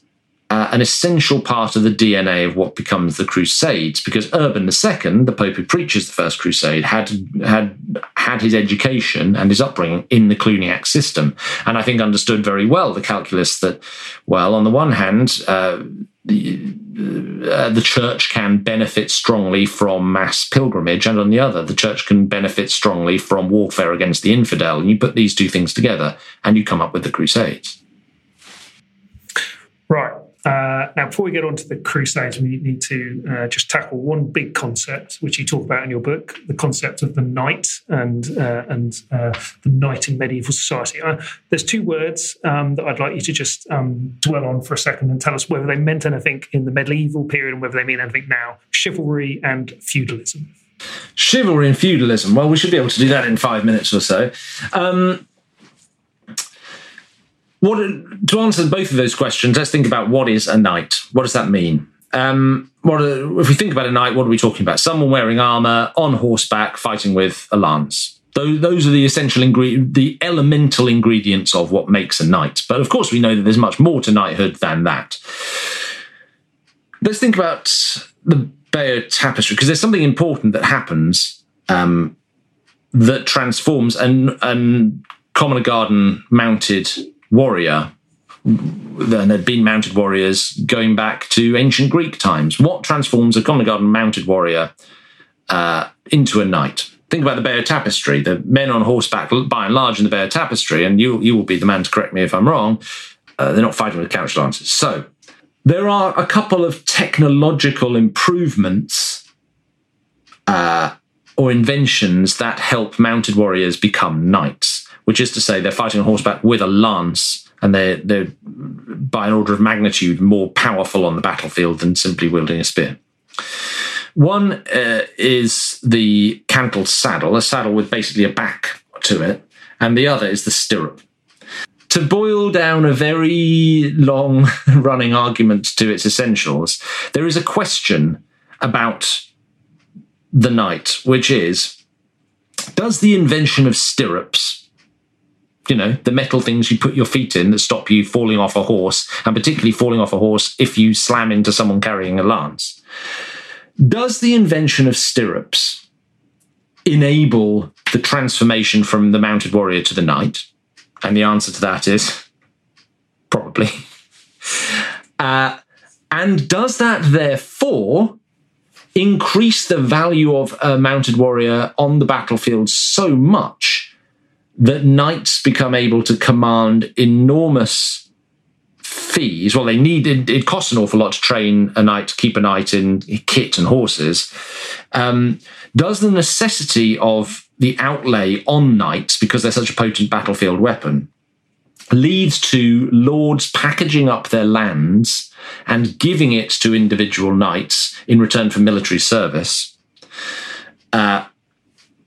uh, an essential part of the DNA of what becomes the Crusades, because Urban II, the Pope who preaches the First Crusade, had had had his education and his upbringing in the Cluniac system, and I think understood very well the calculus that, well, on the one hand. Uh, the, uh, the church can benefit strongly from mass pilgrimage, and on the other, the church can benefit strongly from warfare against the infidel. And you put these two things together, and you come up with the Crusades. Right. Uh, now, before we get on to the Crusades, we need to uh, just tackle one big concept, which you talk about in your book: the concept of the knight and uh, and uh, the knight in medieval society. Uh, there's two words um, that I'd like you to just um, dwell on for a second and tell us whether they meant anything in the medieval period and whether they mean anything now: chivalry and feudalism. Chivalry and feudalism. Well, we should be able to do that in five minutes or so. Um, what to answer both of those questions? Let's think about what is a knight. What does that mean? Um, what if we think about a knight? What are we talking about? Someone wearing armor on horseback, fighting with a lance. Those, those are the essential ingredient, the elemental ingredients of what makes a knight. But of course, we know that there's much more to knighthood than that. Let's think about the Bayeux Tapestry because there's something important that happens um, that transforms an, an Commoner Garden mounted warrior then there'd been mounted warriors going back to ancient Greek times. What transforms a Commoner Garden mounted warrior uh, into a knight? Think about the Bayeux Tapestry. The men on horseback, by and large, in the Bayeux Tapestry, and you you will be the man to correct me if I'm wrong. Uh, they're not fighting with couch lances. So there are a couple of technological improvements uh, or inventions that help mounted warriors become knights which is to say they're fighting on horseback with a lance and they're, they're by an order of magnitude more powerful on the battlefield than simply wielding a spear. One uh, is the cantled saddle, a saddle with basically a back to it, and the other is the stirrup. To boil down a very long running argument to its essentials, there is a question about the knight, which is Does the invention of stirrups you know, the metal things you put your feet in that stop you falling off a horse, and particularly falling off a horse if you slam into someone carrying a lance. Does the invention of stirrups enable the transformation from the mounted warrior to the knight? And the answer to that is probably. Uh, And does that therefore increase the value of a mounted warrior on the battlefield so much that knights become able to command enormous fees? Well, they need it, it costs an awful lot to train a knight, to keep a knight in kit and horses. Um, does the necessity of the outlay on knights, because they're such a potent battlefield weapon, leads to lords packaging up their lands and giving it to individual knights in return for military service. Uh,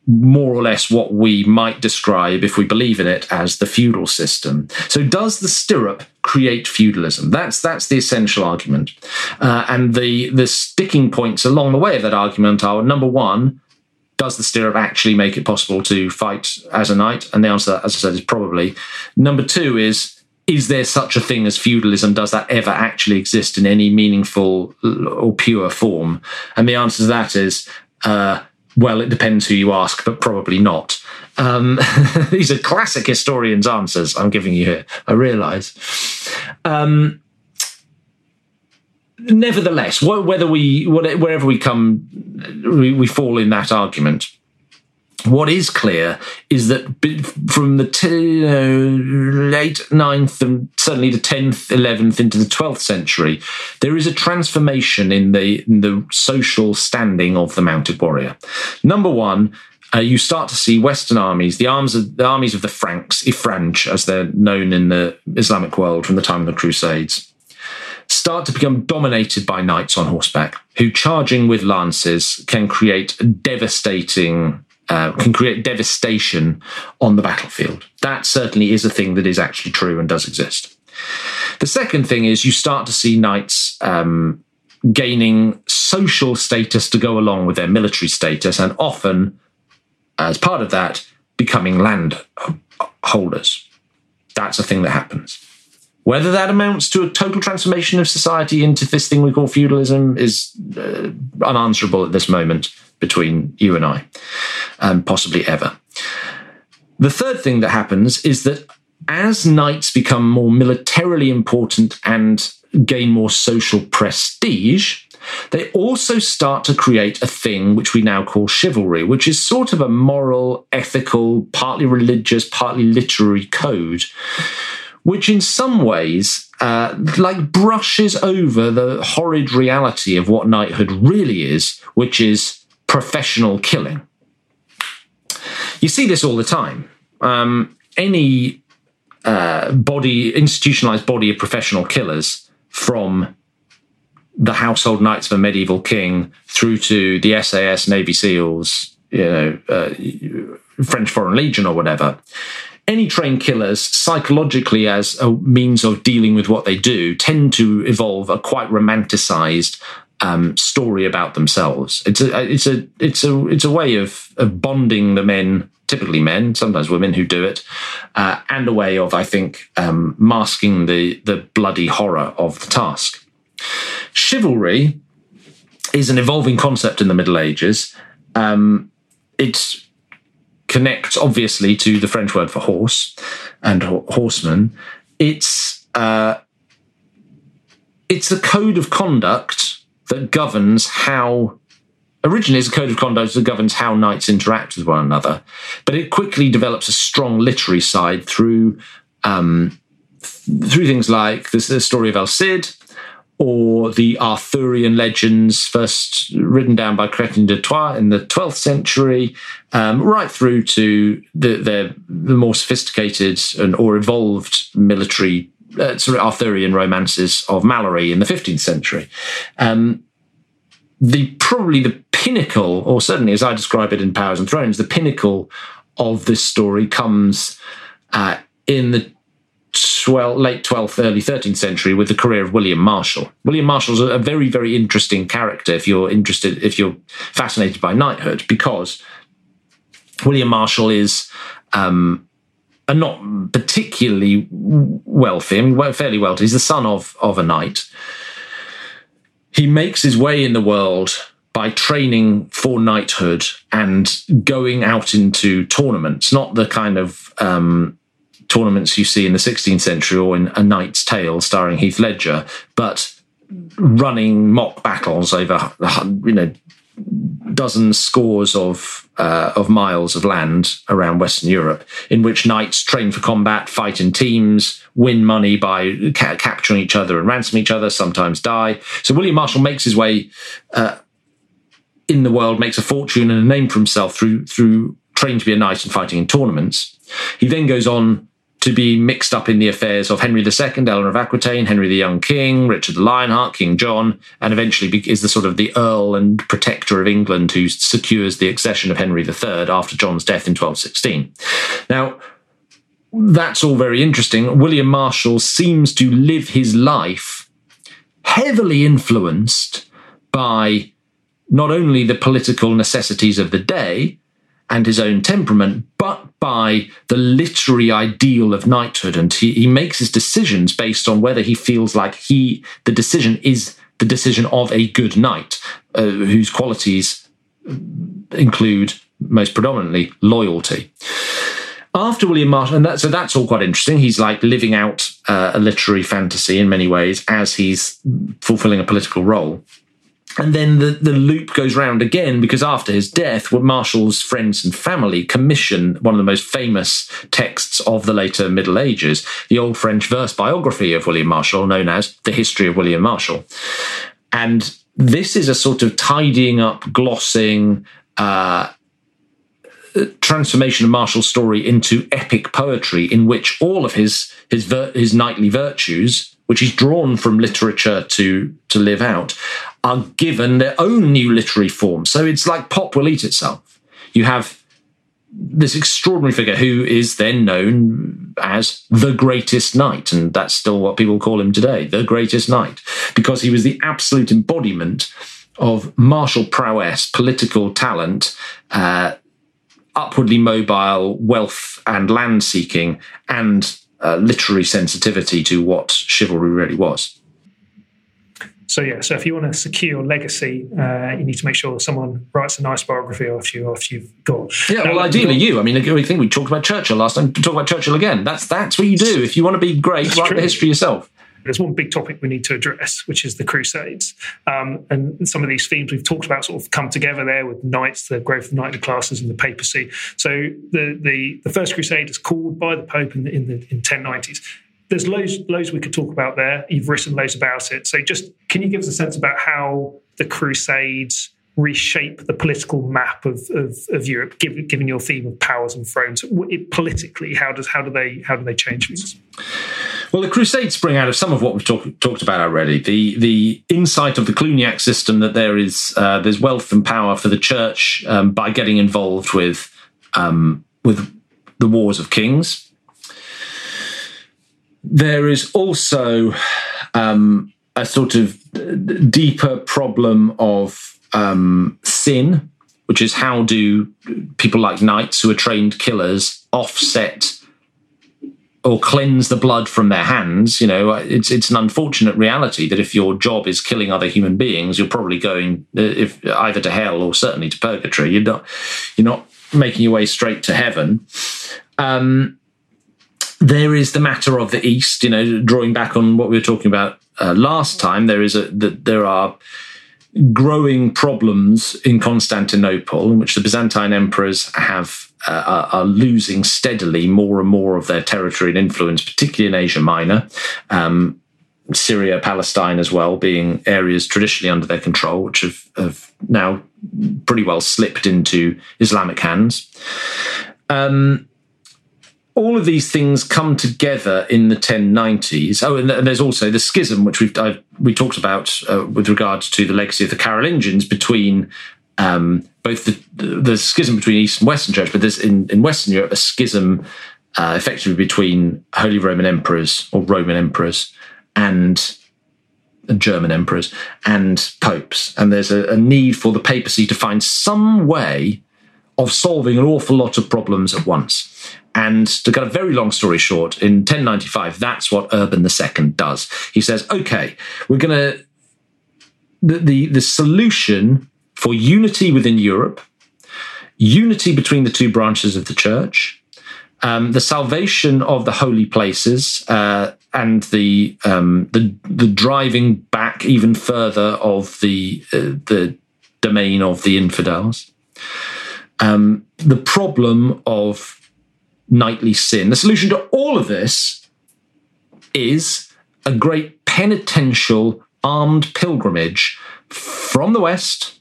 more or less what we might describe, if we believe in it, as the feudal system. So, does the stirrup create feudalism? That's that's the essential argument, uh, and the the sticking points along the way of that argument are number one, does the stirrup actually make it possible to fight as a knight? And the answer, as I said, is probably. Number two is, is there such a thing as feudalism? Does that ever actually exist in any meaningful or pure form? And the answer to that is, uh, well, it depends who you ask, but probably not. Um, these are classic historians' answers I'm giving you here, I realize. Um, nevertheless, whether we wherever we come, we, we fall in that argument. What is clear is that from the t- uh, late 9th and certainly the 10th, 11th into the 12th century, there is a transformation in the, in the social standing of the mounted warrior. Number one, uh, you start to see Western armies, the arms of the armies of the Franks, Ifranj, as they're known in the Islamic world from the time of the Crusades start to become dominated by knights on horseback who, charging with lances, can create devastating. Uh, can create devastation on the battlefield. That certainly is a thing that is actually true and does exist. The second thing is you start to see knights um, gaining social status to go along with their military status, and often, as part of that, becoming land holders. That's a thing that happens. Whether that amounts to a total transformation of society into this thing we call feudalism is uh, unanswerable at this moment between you and I, and possibly ever. The third thing that happens is that as knights become more militarily important and gain more social prestige, they also start to create a thing which we now call chivalry, which is sort of a moral, ethical, partly religious, partly literary code which in some ways uh, like brushes over the horrid reality of what knighthood really is, which is professional killing. You see this all the time. Um, any uh, body, institutionalized body of professional killers, from the household knights of a medieval king through to the SAS, Navy SEALs, you know, uh, French Foreign Legion or whatever, any trained killers, psychologically as a means of dealing with what they do, tend to evolve a quite romanticized um, story about themselves. It's a it's a it's a it's a way of of bonding the men, typically men, sometimes women who do it, uh, and a way of I think um, masking the the bloody horror of the task. Chivalry is an evolving concept in the Middle Ages. Um, it's connects obviously to the French word for horse and horseman. It's uh, it's a code of conduct that governs how originally it's a code of conduct that governs how knights interact with one another, but it quickly develops a strong literary side through um, through things like the, the story of El Cid or the Arthurian legends, first written down by Chrétien de Troyes in the 12th century, um, right through to the, the, the, more sophisticated and or evolved military uh, sort of Arthurian romances of Malory in the 15th century. Um, the probably the pinnacle, or certainly as I describe it in Powers and Thrones, the pinnacle of this story comes uh, in the 12, late 12th, early 13th century with the career of William Marshal. William Marshal's a very, very interesting character if you're interested, if you're fascinated by knighthood, because William Marshal is um, a not particularly wealthy, I mean, fairly wealthy. He's the son of, of a knight. He makes his way in the world by training for knighthood and going out into tournaments, not the kind of um, tournaments you see in the 16th century or in A Knight's Tale starring Heath Ledger, but running mock battles over, you know, dozens, scores of uh, of miles of land around Western Europe, in which knights train for combat, fight in teams, win money by ca- capturing each other and ransom each other, sometimes die. So William Marshal makes his way uh, in the world, makes a fortune and a name for himself through through training to be a knight and fighting in tournaments. He then goes on to be mixed up in the affairs of Henry II, Eleanor of Aquitaine, Henry the Young King, Richard the Lionheart, King John, and eventually is the sort of the Earl and Protector of England who secures the accession of Henry III after John's death in 1216. Now, that's all very interesting. William Marshal seems to live his life heavily influenced by not only the political necessities of the day, and his own temperament, but by the literary ideal of knighthood. And he, he makes his decisions based on whether he feels like he, the decision is the decision of a good knight, uh, whose qualities include most predominantly loyalty. After William Marshal, and that, so that's all quite interesting. He's like living out uh, a literary fantasy in many ways as he's fulfilling a political role. And then the, the loop goes round again because after his death, Marshal's friends and family commission one of the most famous texts of the later Middle Ages, the old French verse biography of William Marshal, known as The History of William Marshal. And this is a sort of tidying up, glossing, uh, transformation of Marshal's story into epic poetry, in which all of his his his knightly virtues, which he's drawn from literature to to live out, are given their own new literary form. So it's like pop will eat itself. You have this extraordinary figure who is then known as the greatest knight, and that's still what people call him today, the greatest knight, because he was the absolute embodiment of martial prowess, political talent, uh, upwardly mobile wealth and land seeking, and uh, literary sensitivity to what chivalry really was. So yeah, so if you want to secure your legacy, uh, you need to make sure someone writes a nice biography of you after you've gone. Yeah, now, well, ideally you. I mean, I think we talked about Churchill last time. Talk about Churchill again. That's that's what you do if you want to be great. Write true. the history yourself. There's one big topic we need to address, which is the Crusades, um, and some of these themes we've talked about sort of come together there with knights, the growth of knightly classes, and the papacy. So the the, the first Crusade is called by the Pope in the in the in 1090s there's loads, loads we could talk about there. You've written loads about it. So just can you give us a sense about how the Crusades reshape the political map of, of, of Europe, given, given your theme of powers and thrones? It, politically, how does how do they how do they change things? Well, the Crusades spring out of some of what we've talk, talked about already. The the insight of the Cluniac system that there is uh, there's wealth and power for the church um, by getting involved with um, with the wars of kings there is also um, a sort of deeper problem of um, sin, which is how do people like knights who are trained killers offset or cleanse the blood from their hands? You know, it's it's an unfortunate reality that if your job is killing other human beings, you're probably going uh, if either to hell or certainly to purgatory. You're not you're not making your way straight to heaven. Um, there is the matter of the East, you know, drawing back on what we were talking about uh, last time, there is a that there are growing problems in Constantinople in which the Byzantine emperors have uh, are losing steadily more and more of their territory and influence, particularly in Asia Minor. Um, Syria, Palestine as well, being areas traditionally under their control, which have, have now pretty well slipped into Islamic hands. Um, all of these things come together in the 1090s. Oh, and there's also the schism, which we've I've, we talked about uh, with regards to the legacy of the Carolingians between um, both the, the schism between East and Western Church, but there's in, in Western Europe a schism uh, effectively between Holy Roman emperors or Roman emperors and German emperors and popes. And there's a, a need for the papacy to find some way of solving an awful lot of problems at once. And to cut a very long story short, in 1095, that's what Urban II does. He says, okay, we're going to, the, the, the solution for unity within Europe, unity between the two branches of the church, um, the salvation of the holy places uh, and the, um, the the driving back even further of the uh, the domain of the infidels. Um, the problem of knightly sin. The solution to all of this is a great penitential armed pilgrimage from the west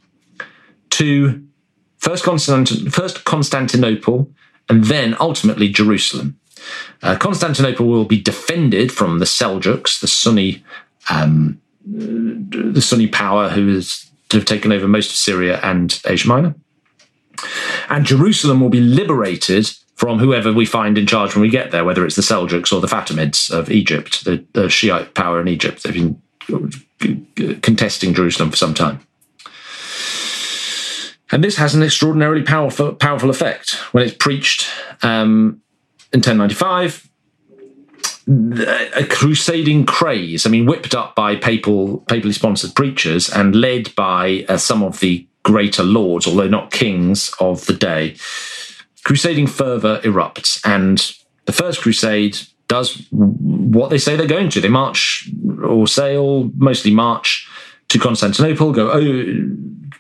to first, Constant- first Constantinople and then ultimately Jerusalem. Uh, Constantinople will be defended from the Seljuks, the Sunni, um, the Sunni power who is to have taken over most of Syria and Asia Minor. And Jerusalem will be liberated from whoever we find in charge when we get there, whether it's the Seljuks or the Fatimids of Egypt, the, the Shiite power in Egypt. They've been contesting Jerusalem for some time. And this has an extraordinarily powerful, powerful effect. When it's preached um, in 1095, a crusading craze, I mean, whipped up by papal, papally sponsored preachers and led by uh, some of the greater lords, although not kings of the day, crusading fervor erupts. And the First Crusade does what they say they're going to. They march or sail, mostly march to Constantinople, go,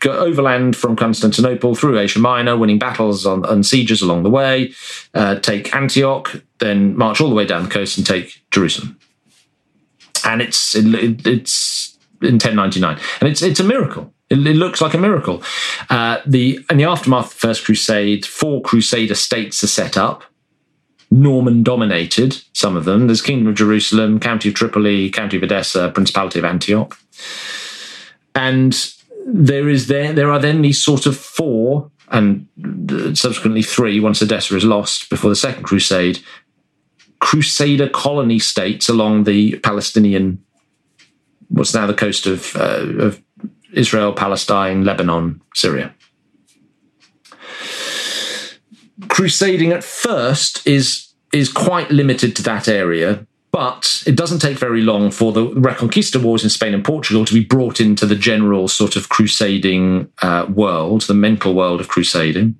go overland from Constantinople through Asia Minor, winning battles on, and sieges along the way, uh, take Antioch, then march all the way down the coast and take Jerusalem. And it's it, it's in 1099, and it's it's a miracle. It, it looks like a miracle. Uh, the in the aftermath of the First Crusade, four Crusader states are set up. Norman dominated, some of them. There's Kingdom of Jerusalem, County of Tripoli, County of Edessa, Principality of Antioch. And there is there there are then these sort of four and subsequently three once Edessa is lost before the Second Crusade, Crusader colony states along the Palestinian, what's now the coast of, uh, of Israel, Palestine, Lebanon, Syria. Crusading at first is is quite limited to that area, but it doesn't take very long for the Reconquista wars in Spain and Portugal to be brought into the general sort of crusading uh, world, the mental world of crusading.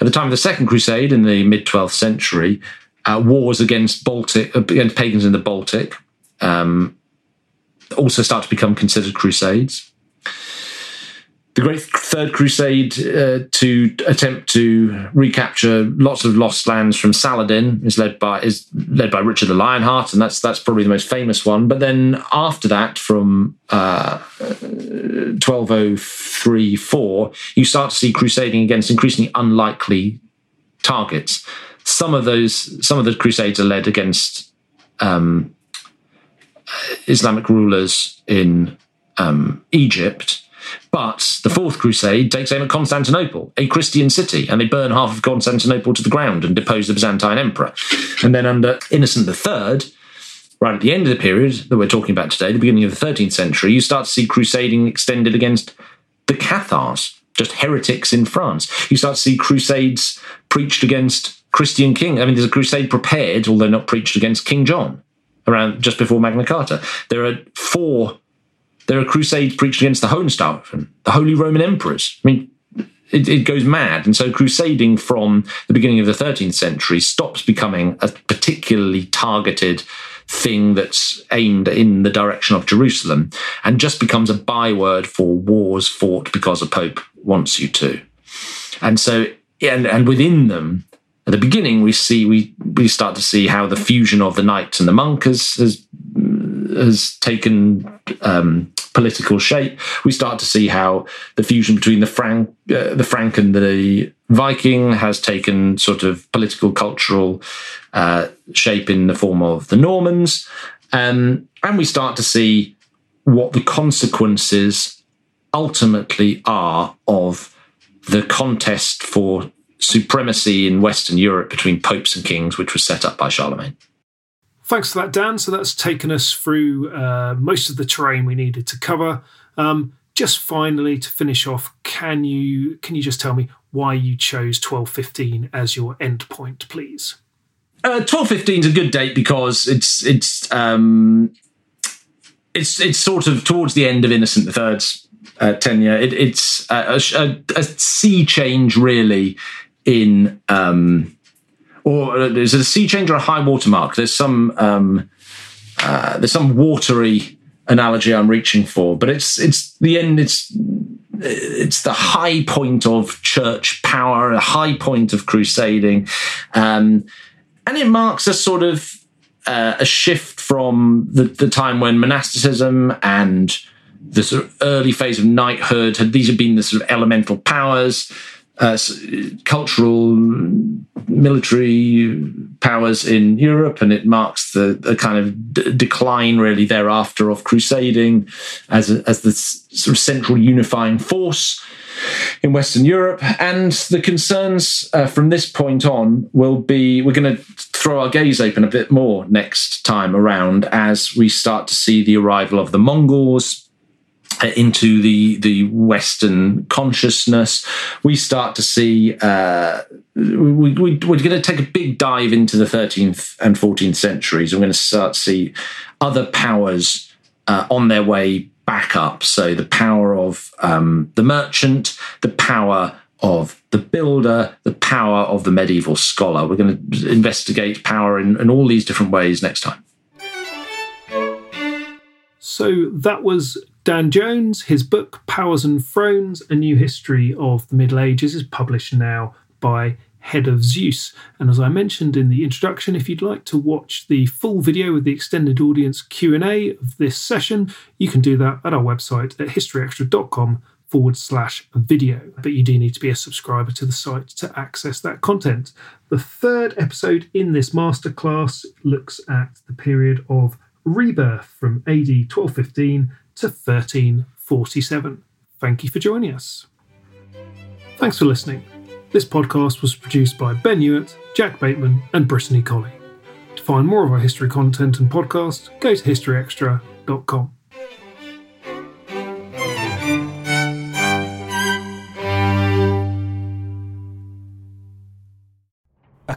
At the time of the Second Crusade in the mid 12th century, uh, wars against Baltic against pagans in the Baltic um, also start to become considered crusades the Great Third Crusade uh, to attempt to recapture lots of lost lands from Saladin is led by is led by Richard the Lionheart, and that's that's probably the most famous one. But then after that, from uh, 1203 4, you start to see crusading against increasingly unlikely targets. Some of those, some of the crusades are led against um, Islamic rulers in um, Egypt but the Fourth Crusade takes aim at Constantinople, a Christian city, and they burn half of Constantinople to the ground and depose the Byzantine emperor. And then under Innocent III, right at the end of the period that we're talking about today, the beginning of the 13th century, you start to see crusading extended against the Cathars, just heretics in France. You start to see crusades preached against Christian king. I mean, there's a crusade prepared, although not preached against King John around just before Magna Carta. There are four there are crusades preached against the Hohenstaufen, the Holy Roman Emperors. I mean, it, it, goes mad. And so crusading from the beginning of the 13th century stops becoming a particularly targeted thing that's aimed in the direction of Jerusalem and just becomes a byword for wars fought because a pope wants you to. And so, and, and within them, at the beginning, we see we we start to see how the fusion of the knight and the monk has has, has taken um, political shape. We start to see how the fusion between the Frank, uh, the Frank and the Viking has taken sort of political, cultural uh, shape in the form of the Normans, um, and we start to see what the consequences ultimately are of the contest for supremacy in Western Europe between popes and kings, which was set up by Charlemagne. Thanks for that, Dan. So that's taken us through uh, most of the terrain we needed to cover. Um, just finally, to finish off, can you can you just tell me why you chose twelve fifteen as your end point, please? Uh, twelve fifteen is a good date because it's it's um, it's it's sort of towards the end of Innocent III's uh, tenure. It, it's a, a, a, sea change, really, in um, or uh, is it a sea change or a high water mark? There's some um, uh, there's some watery analogy I'm reaching for, but it's it's the end. It's it's the high point of church power, a high point of crusading, um, and it marks a sort of uh, a shift from the, the time when monasticism and the sort of early phase of knighthood had these had been the sort of elemental powers uh, cultural military powers in Europe, and it marks the, the kind of d- decline really thereafter of crusading as a, as the sort of central unifying force in Western Europe. And the concerns uh, from this point on will be we're going to throw our gaze open a bit more next time around as we start to see the arrival of the Mongols into the the Western consciousness, we start to see uh, we, we, we're going to take a big dive into the 13th and 14th centuries. We're going to start to see other powers uh, on their way back up. So the power of um, the merchant, the power of the builder, the power of the medieval scholar. We're going to investigate power in, in all these different ways next time. So that was Dan Jones. His book, Powers and Thrones A New History of the Middle Ages, is published now by Head of Zeus. And as I mentioned in the introduction, if you'd like to watch the full video with the extended audience Q&A of this session, you can do that at our website at historyextra.com forward slash video. But you do need to be a subscriber to the site to access that content. The third episode in this masterclass looks at the period of rebirth from AD 1215 to 1347. Thank you for joining us. Thanks for listening. This podcast was produced by Ben Hewitt, Jack Bateman, and Brittany Colley. To find more of our history content and podcasts, go to historyextra.com.